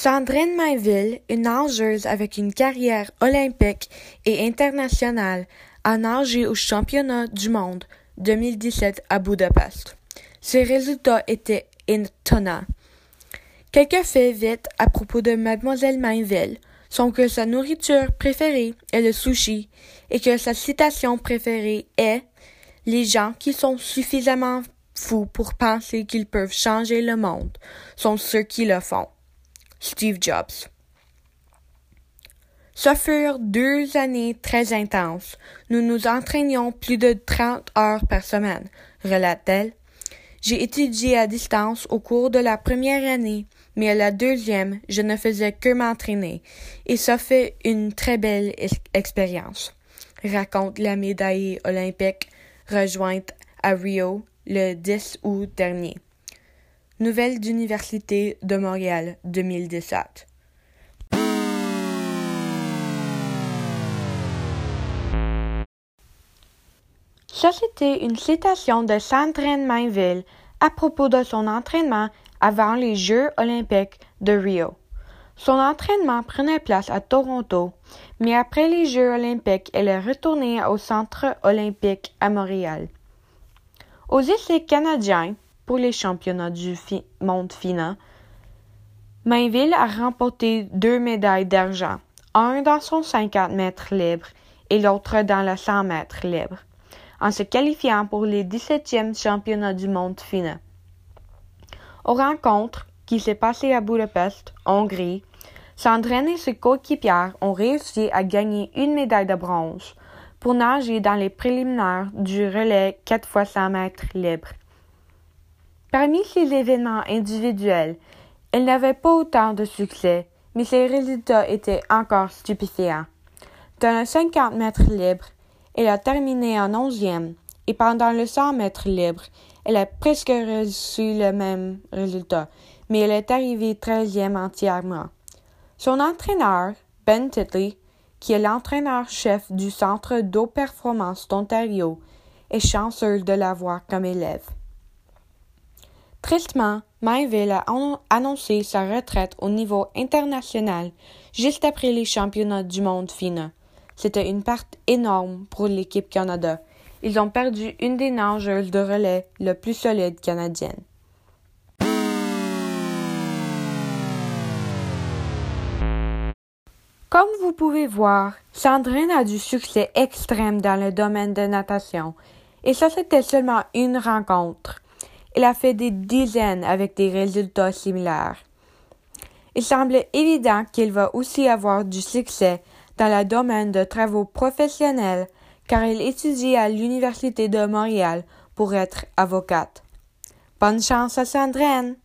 Sandrine Mainville, une nageuse avec une carrière olympique et internationale, a nagé aux Championnats du monde 2017 à Budapest. Ses résultats étaient étonnants. Quelques faits vite à propos de Mademoiselle Mainville sont que sa nourriture préférée est le sushi et que sa citation préférée est Les gens qui sont suffisamment fous pour penser qu'ils peuvent changer le monde sont ceux qui le font. Steve Jobs. Ce furent deux années très intenses. Nous nous entraînions plus de trente heures par semaine, relate-t-elle. J'ai étudié à distance au cours de la première année, mais à la deuxième, je ne faisais que m'entraîner, et ça fait une très belle expérience, raconte la médaillée olympique rejointe à Rio le 10 août dernier. Nouvelle d'Université de Montréal 2017. Ça, c'était une citation de Sandrine Mainville à propos de son entraînement avant les Jeux olympiques de Rio. Son entraînement prenait place à Toronto, mais après les Jeux olympiques, elle est retournée au Centre olympique à Montréal. Aux essais canadiens, pour les championnats du monde final, Mainville a remporté deux médailles d'argent, un dans son 50 mètres libre et l'autre dans le 100 mètres libre en se qualifiant pour les 17e championnats du monde final. Aux rencontres qui s'est passées à Budapest, Hongrie, Sandrine et ses coéquipières ont réussi à gagner une médaille de bronze pour nager dans les préliminaires du relais 4 x 100 mètres libre. Parmi ces événements individuels, elle n'avait pas autant de succès, mais ses résultats étaient encore stupéfiants. Dans le 50 mètres libre, elle a terminé en onzième et pendant le 100 mètres libre, elle a presque reçu le même résultat, mais elle est arrivée treizième entièrement. Son entraîneur, Ben Titley, qui est l'entraîneur-chef du Centre d'eau performance d'Ontario, est chanceux de l'avoir comme élève. Tristement, Mainville a annoncé sa retraite au niveau international juste après les championnats du monde finaux. C'était une perte énorme pour l'équipe Canada. Ils ont perdu une des nageuses de relais le plus solide canadienne. Comme vous pouvez voir, Sandrine a du succès extrême dans le domaine de natation. Et ça, c'était seulement une rencontre. Elle a fait des dizaines avec des résultats similaires. Il semble évident qu'il va aussi avoir du succès dans le domaine de travaux professionnels car elle étudie à l'Université de Montréal pour être avocate. Bonne chance à Sandrine!